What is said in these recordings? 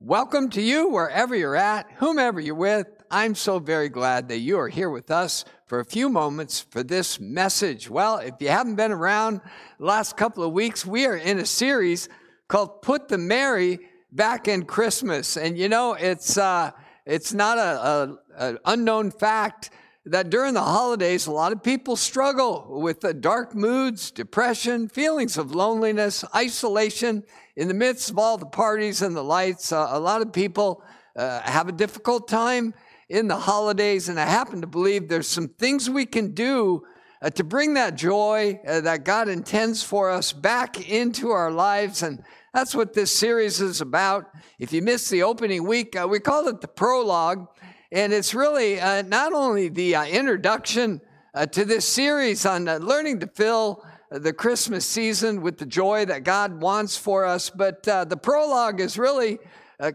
welcome to you wherever you're at, whomever you're with. I'm so very glad that you are here with us for a few moments for this message. Well, if you haven't been around the last couple of weeks, we are in a series called Put the Merry Back in Christmas. And you know, it's, uh, it's not a, a, a unknown fact that during the holidays, a lot of people struggle with the dark moods, depression, feelings of loneliness, isolation. In the midst of all the parties and the lights, uh, a lot of people uh, have a difficult time in the holidays. And I happen to believe there's some things we can do uh, to bring that joy uh, that God intends for us back into our lives. And that's what this series is about. If you missed the opening week, uh, we called it the prologue. And it's really uh, not only the uh, introduction uh, to this series on uh, learning to fill uh, the Christmas season with the joy that God wants for us, but uh, the prologue is really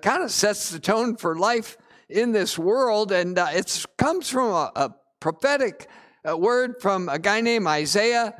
kind of sets the tone for life in this world. And it comes from a, a prophetic word from a guy named Isaiah.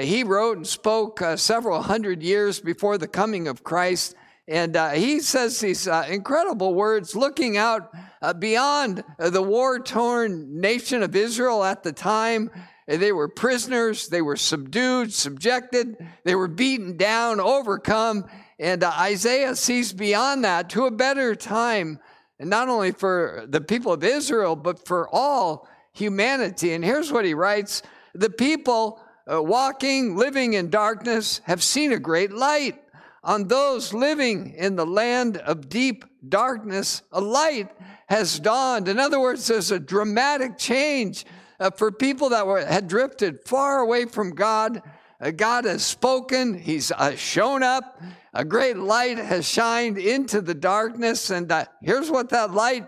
he wrote and spoke several hundred years before the coming of Christ. And uh, he says these uh, incredible words looking out uh, beyond uh, the war torn nation of Israel at the time. They were prisoners, they were subdued, subjected, they were beaten down, overcome. And uh, Isaiah sees beyond that to a better time, and not only for the people of Israel, but for all humanity. And here's what he writes The people uh, walking, living in darkness have seen a great light on those living in the land of deep darkness, a light has dawned. In other words, there's a dramatic change uh, for people that were, had drifted far away from God. Uh, God has spoken, He's uh, shown up. A great light has shined into the darkness. And uh, here's what that light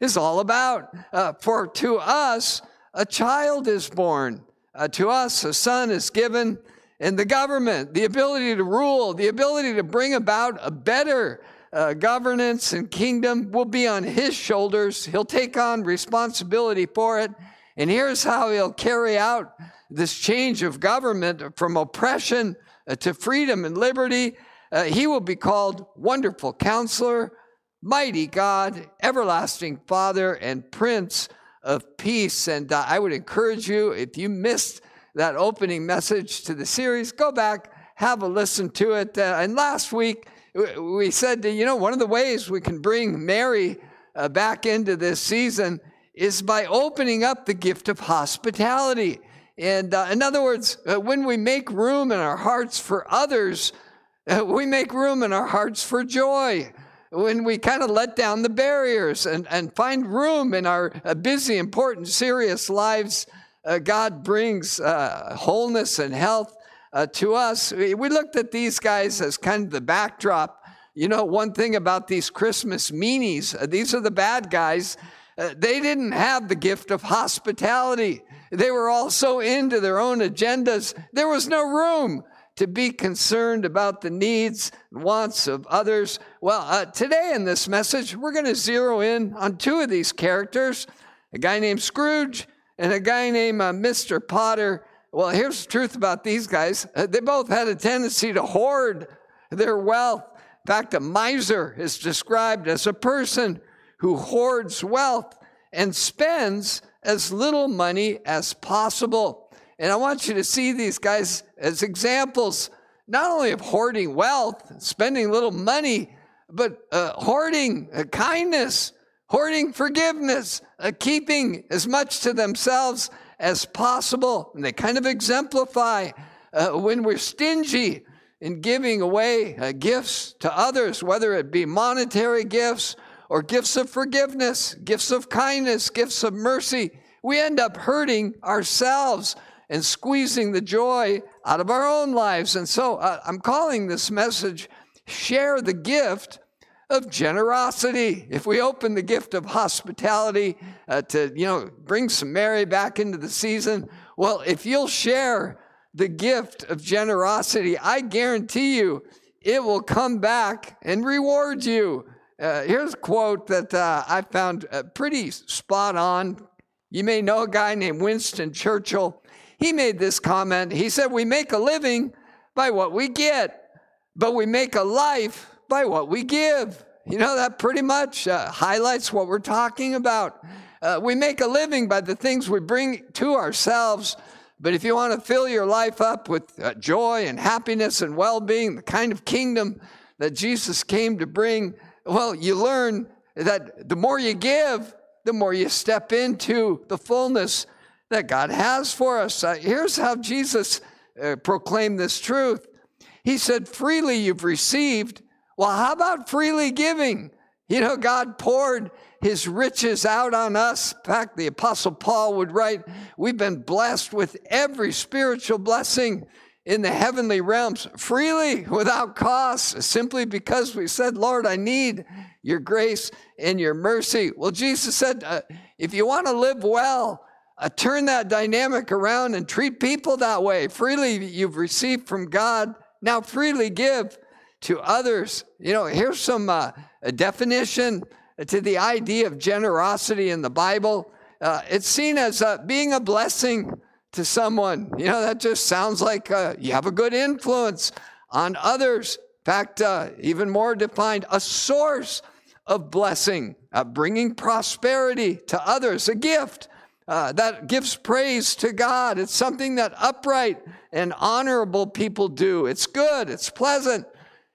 is all about. Uh, for to us, a child is born, uh, to us, a son is given and the government, the ability to rule, the ability to bring about a better uh, governance and kingdom will be on his shoulders. He'll take on responsibility for it. And here's how he'll carry out this change of government from oppression uh, to freedom and liberty. Uh, he will be called Wonderful Counselor, Mighty God, Everlasting Father, and Prince of Peace. And uh, I would encourage you, if you missed that opening message to the series. Go back, have a listen to it. Uh, and last week, we said, that, you know, one of the ways we can bring Merry uh, back into this season is by opening up the gift of hospitality. And uh, in other words, uh, when we make room in our hearts for others, uh, we make room in our hearts for joy. When we kind of let down the barriers and, and find room in our uh, busy, important, serious lives uh, God brings uh, wholeness and health uh, to us. We looked at these guys as kind of the backdrop. You know, one thing about these Christmas meanies, uh, these are the bad guys. Uh, they didn't have the gift of hospitality. They were all so into their own agendas. There was no room to be concerned about the needs and wants of others. Well, uh, today in this message, we're going to zero in on two of these characters a guy named Scrooge and a guy named uh, Mr. Potter. Well, here's the truth about these guys uh, they both had a tendency to hoard their wealth. In fact, a miser is described as a person who hoards wealth and spends as little money as possible. And I want you to see these guys as examples, not only of hoarding wealth, spending little money, but uh, hoarding uh, kindness, hoarding forgiveness, uh, keeping as much to themselves as possible. And they kind of exemplify uh, when we're stingy in giving away uh, gifts to others, whether it be monetary gifts or gifts of forgiveness, gifts of kindness, gifts of mercy. We end up hurting ourselves and squeezing the joy out of our own lives. And so uh, I'm calling this message Share the Gift of generosity. If we open the gift of hospitality uh, to, you know, bring some Merry back into the season, well, if you'll share the gift of generosity, I guarantee you it will come back and reward you. Uh, here's a quote that uh, I found uh, pretty spot on. You may know a guy named Winston Churchill. He made this comment. He said, We make a living by what we get, but we make a life by what we give. You know, that pretty much uh, highlights what we're talking about. Uh, we make a living by the things we bring to ourselves. But if you want to fill your life up with uh, joy and happiness and well being, the kind of kingdom that Jesus came to bring, well, you learn that the more you give, the more you step into the fullness that God has for us. Uh, here's how Jesus uh, proclaimed this truth He said, Freely you've received. Well, how about freely giving? You know, God poured his riches out on us. In fact, the Apostle Paul would write, We've been blessed with every spiritual blessing in the heavenly realms freely without cost, simply because we said, Lord, I need your grace and your mercy. Well, Jesus said, uh, if you want to live well, uh, turn that dynamic around and treat people that way. Freely you've received from God, now freely give to others. You know, here's some uh, definition to the idea of generosity in the Bible. Uh, it's seen as uh, being a blessing to someone. You know, that just sounds like uh, you have a good influence on others. In fact, uh, even more defined, a source of blessing, uh, bringing prosperity to others, a gift. Uh, that gives praise to God. It's something that upright and honorable people do. It's good, it's pleasant,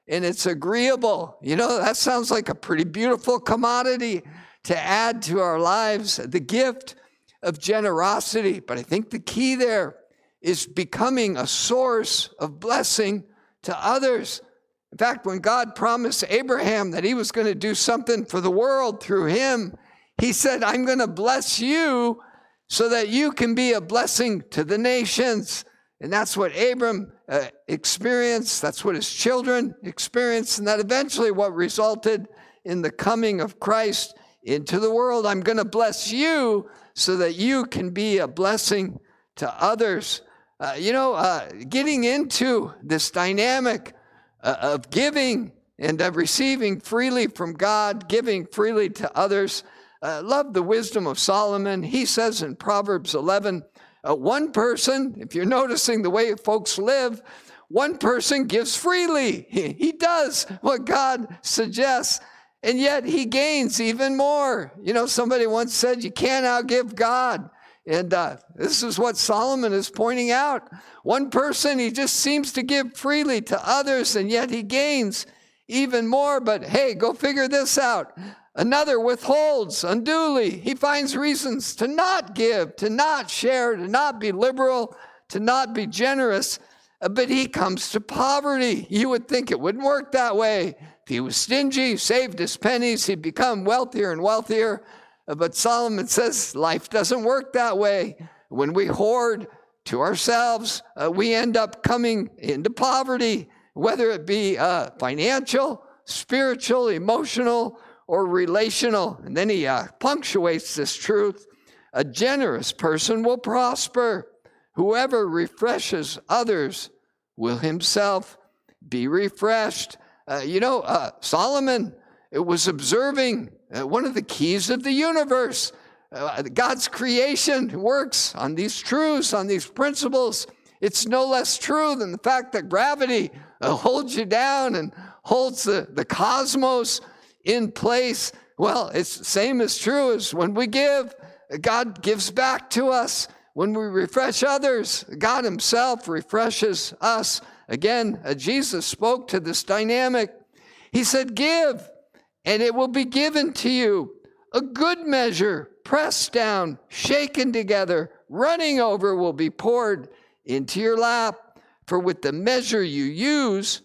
and it's agreeable. You know, that sounds like a pretty beautiful commodity to add to our lives. The gift of generosity. But I think the key there is becoming a source of blessing to others. In fact, when God promised Abraham that he was going to do something for the world through him, he said, I'm going to bless you so that you can be a blessing to the nations. And that's what Abram uh, experienced. That's what his children experienced. And that eventually what resulted in the coming of Christ into the world. I'm going to bless you so that you can be a blessing to others. Uh, you know, uh, getting into this dynamic uh, of giving and of receiving freely from God, giving freely to others. Uh, love the wisdom of Solomon. He says in Proverbs 11, uh, one person, if you're noticing the way folks live, one person gives freely. He, he does what God suggests and yet he gains even more. You know, somebody once said, You can't outgive God. And uh, this is what Solomon is pointing out. One person, he just seems to give freely to others, and yet he gains even more. But hey, go figure this out. Another withholds unduly. He finds reasons to not give, to not share, to not be liberal, to not be generous. Uh, but he comes to poverty. You would think it wouldn't work that way. If he was stingy, saved his pennies, he'd become wealthier and wealthier. But Solomon says life doesn't work that way. When we hoard to ourselves, uh, we end up coming into poverty, whether it be uh, financial, spiritual, emotional, or relational. And then he uh, punctuates this truth a generous person will prosper. Whoever refreshes others will himself be refreshed. Uh, you know, uh, Solomon was observing uh, one of the keys of the universe. Uh, God's creation works on these truths, on these principles. It's no less true than the fact that gravity uh, holds you down and holds the, the cosmos in place. Well, it's same as true as when we give, God gives back to us. When we refresh others, God Himself refreshes us. Again, uh, Jesus spoke to this dynamic. He said, Give, and it will be given to you. A good measure, pressed down, shaken together, running over, will be poured into your lap. For with the measure you use,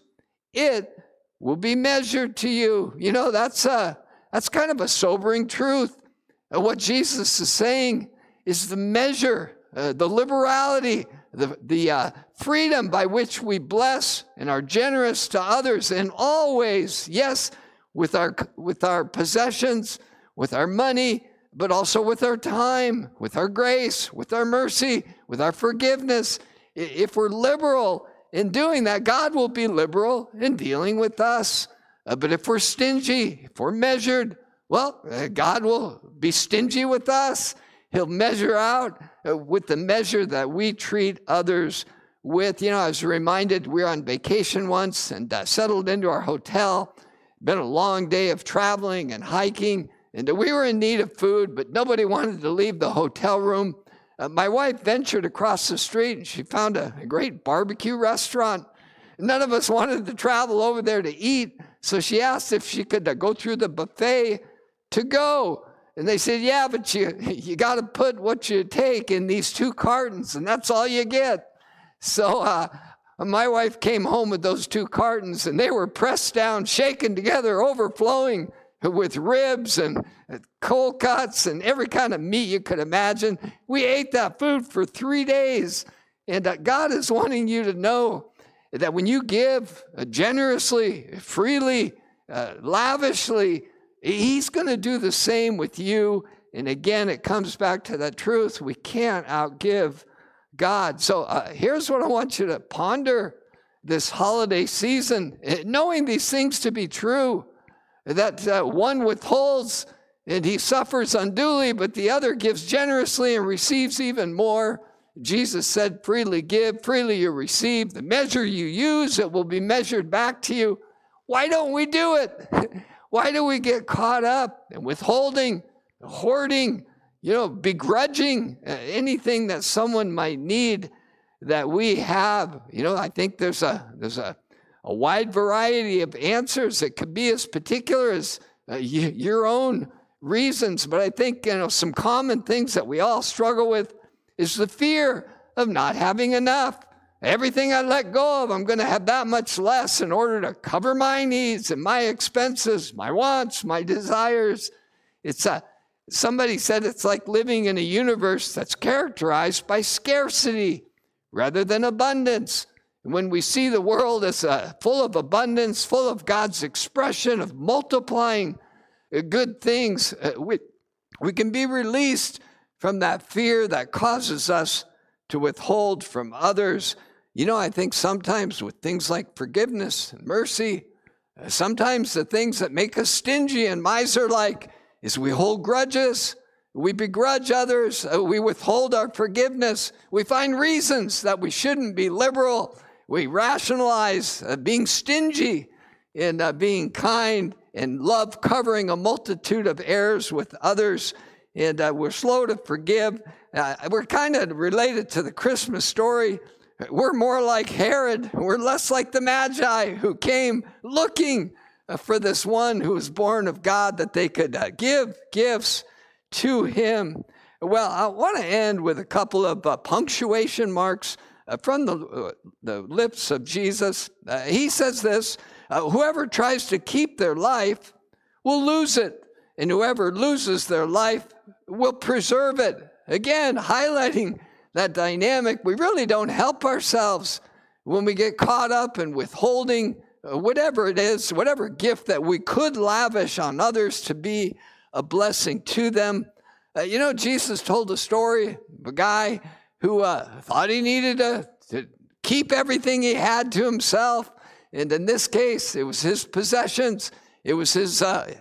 it will be measured to you. You know, that's, a, that's kind of a sobering truth. And what Jesus is saying is the measure, uh, the liberality the, the uh, freedom by which we bless and are generous to others in all ways, yes, with our, with our possessions, with our money, but also with our time, with our grace, with our mercy, with our forgiveness. If we're liberal in doing that, God will be liberal in dealing with us. Uh, but if we're stingy, if we're measured, well, uh, God will be stingy with us. He'll measure out uh, with the measure that we treat others with. You know, I was reminded we were on vacation once and uh, settled into our hotel. been a long day of traveling and hiking, and we were in need of food, but nobody wanted to leave the hotel room. Uh, my wife ventured across the street and she found a, a great barbecue restaurant. None of us wanted to travel over there to eat, so she asked if she could uh, go through the buffet to go. And they said, Yeah, but you, you got to put what you take in these two cartons, and that's all you get. So uh, my wife came home with those two cartons, and they were pressed down, shaken together, overflowing with ribs and cold cuts and every kind of meat you could imagine. We ate that food for three days. And uh, God is wanting you to know that when you give uh, generously, freely, uh, lavishly, He's going to do the same with you. And again, it comes back to that truth we can't outgive God. So uh, here's what I want you to ponder this holiday season, knowing these things to be true that uh, one withholds and he suffers unduly, but the other gives generously and receives even more. Jesus said, freely give, freely you receive. The measure you use, it will be measured back to you. Why don't we do it? Why do we get caught up in withholding, hoarding, you know, begrudging uh, anything that someone might need that we have? You know, I think there's a there's a a wide variety of answers. It could be as particular as uh, y- your own reasons, but I think you know some common things that we all struggle with is the fear of not having enough. Everything I let go of, I'm going to have that much less in order to cover my needs and my expenses, my wants, my desires. It's a somebody said it's like living in a universe that's characterized by scarcity rather than abundance. When we see the world as uh, full of abundance, full of God's expression of multiplying uh, good things, uh, we, we can be released from that fear that causes us to withhold from others. You know, I think sometimes with things like forgiveness and mercy, uh, sometimes the things that make us stingy and miser like is we hold grudges, we begrudge others, uh, we withhold our forgiveness, we find reasons that we shouldn't be liberal we rationalize uh, being stingy and uh, being kind and love covering a multitude of errors with others. And uh, we're slow to forgive. Uh, we're kind of related to the Christmas story. We're more like Herod. We're less like the Magi who came looking uh, for this one who was born of God that they could uh, give gifts to him. Well, I want to end with a couple of punctuation marks from the, uh, the lips of Jesus. Uh, he says this Whoever tries to keep their life will lose it, and whoever loses their life will preserve it. Again, highlighting that dynamic. We really don't help ourselves when we get caught up in withholding whatever it is, whatever gift that we could lavish on others to be a blessing to them. Uh, you know, Jesus told a story of a guy who uh, thought he needed to, to keep everything he had to himself. And in this case, it was his possessions, it was his uh,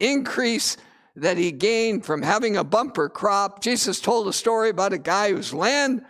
increase that he gained from having a bumper crop. Jesus told a story about a guy whose land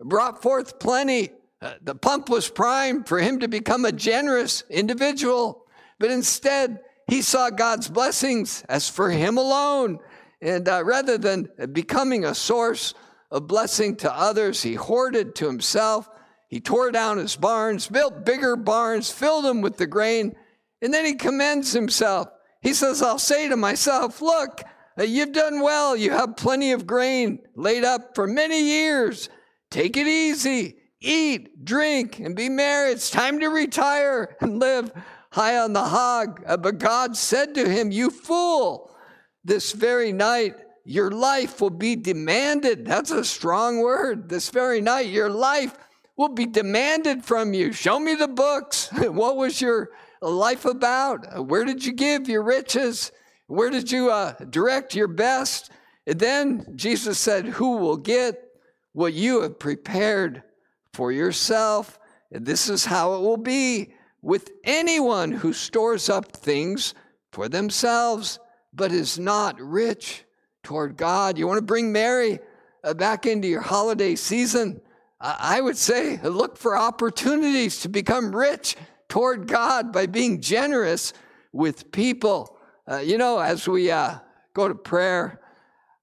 brought forth plenty. Uh, the pump was primed for him to become a generous individual, but instead, he saw God's blessings as for him alone. And uh, rather than becoming a source of blessing to others. He hoarded to himself. He tore down his barns, built bigger barns, filled them with the grain, and then he commends himself. He says, I'll say to myself, Look, uh, you've done well. You have plenty of grain laid up for many years. Take it easy. Eat, drink, and be merry. It's time to retire and live high on the hog. Uh, but God said to him, You fool, this very night your life will be demanded. That's a strong word. This very night, your life will be demanded from you. Show me the books. what was your life about? Where did you give your riches? Where did you uh, direct your best? And then Jesus said, Who will get what you have prepared for yourself? And this is how it will be with anyone who stores up things for themselves, but is not rich toward God. You want to bring Merry uh, back into your holiday season? I would say look for opportunities to become rich toward God by being generous with people. Uh, you know, as we uh, go to prayer,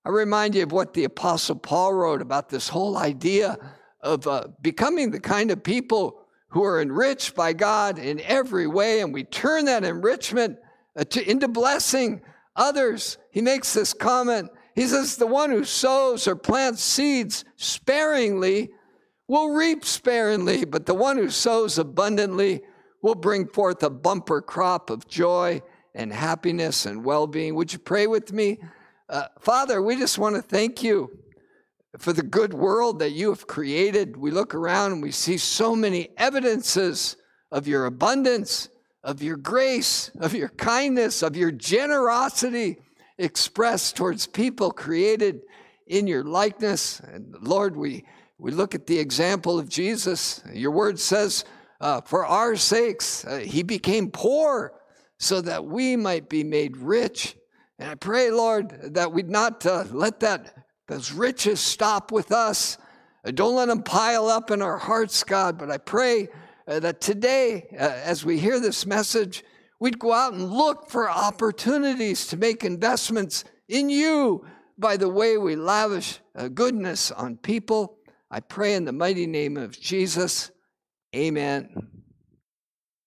I remind you of what the Apostle Paul wrote about this whole idea of uh, becoming the kind of people who are enriched by God in every way, and we turn that enrichment uh, to, into blessing others. He makes this comment. He says, The one who sows or plants seeds sparingly will reap sparingly, but the one who sows abundantly will bring forth a bumper crop of joy and happiness and well being. Would you pray with me? Uh, Father, we just want to thank you for the good world that you have created. We look around and we see so many evidences of your abundance, of your grace, of your kindness, of your generosity expressed towards people created in your likeness. And Lord, we, we look at the example of Jesus. Your word says, uh, for our sakes, uh, he became poor so that we might be made rich. And I pray, Lord, that we'd not uh, let that those riches stop with us. Uh, don't let them pile up in our hearts, God. But I pray uh, that today, uh, as we hear this message, we'd go out and look for opportunities to make investments in you by the way we lavish uh, goodness on people. I pray in the mighty name of Jesus. Amen.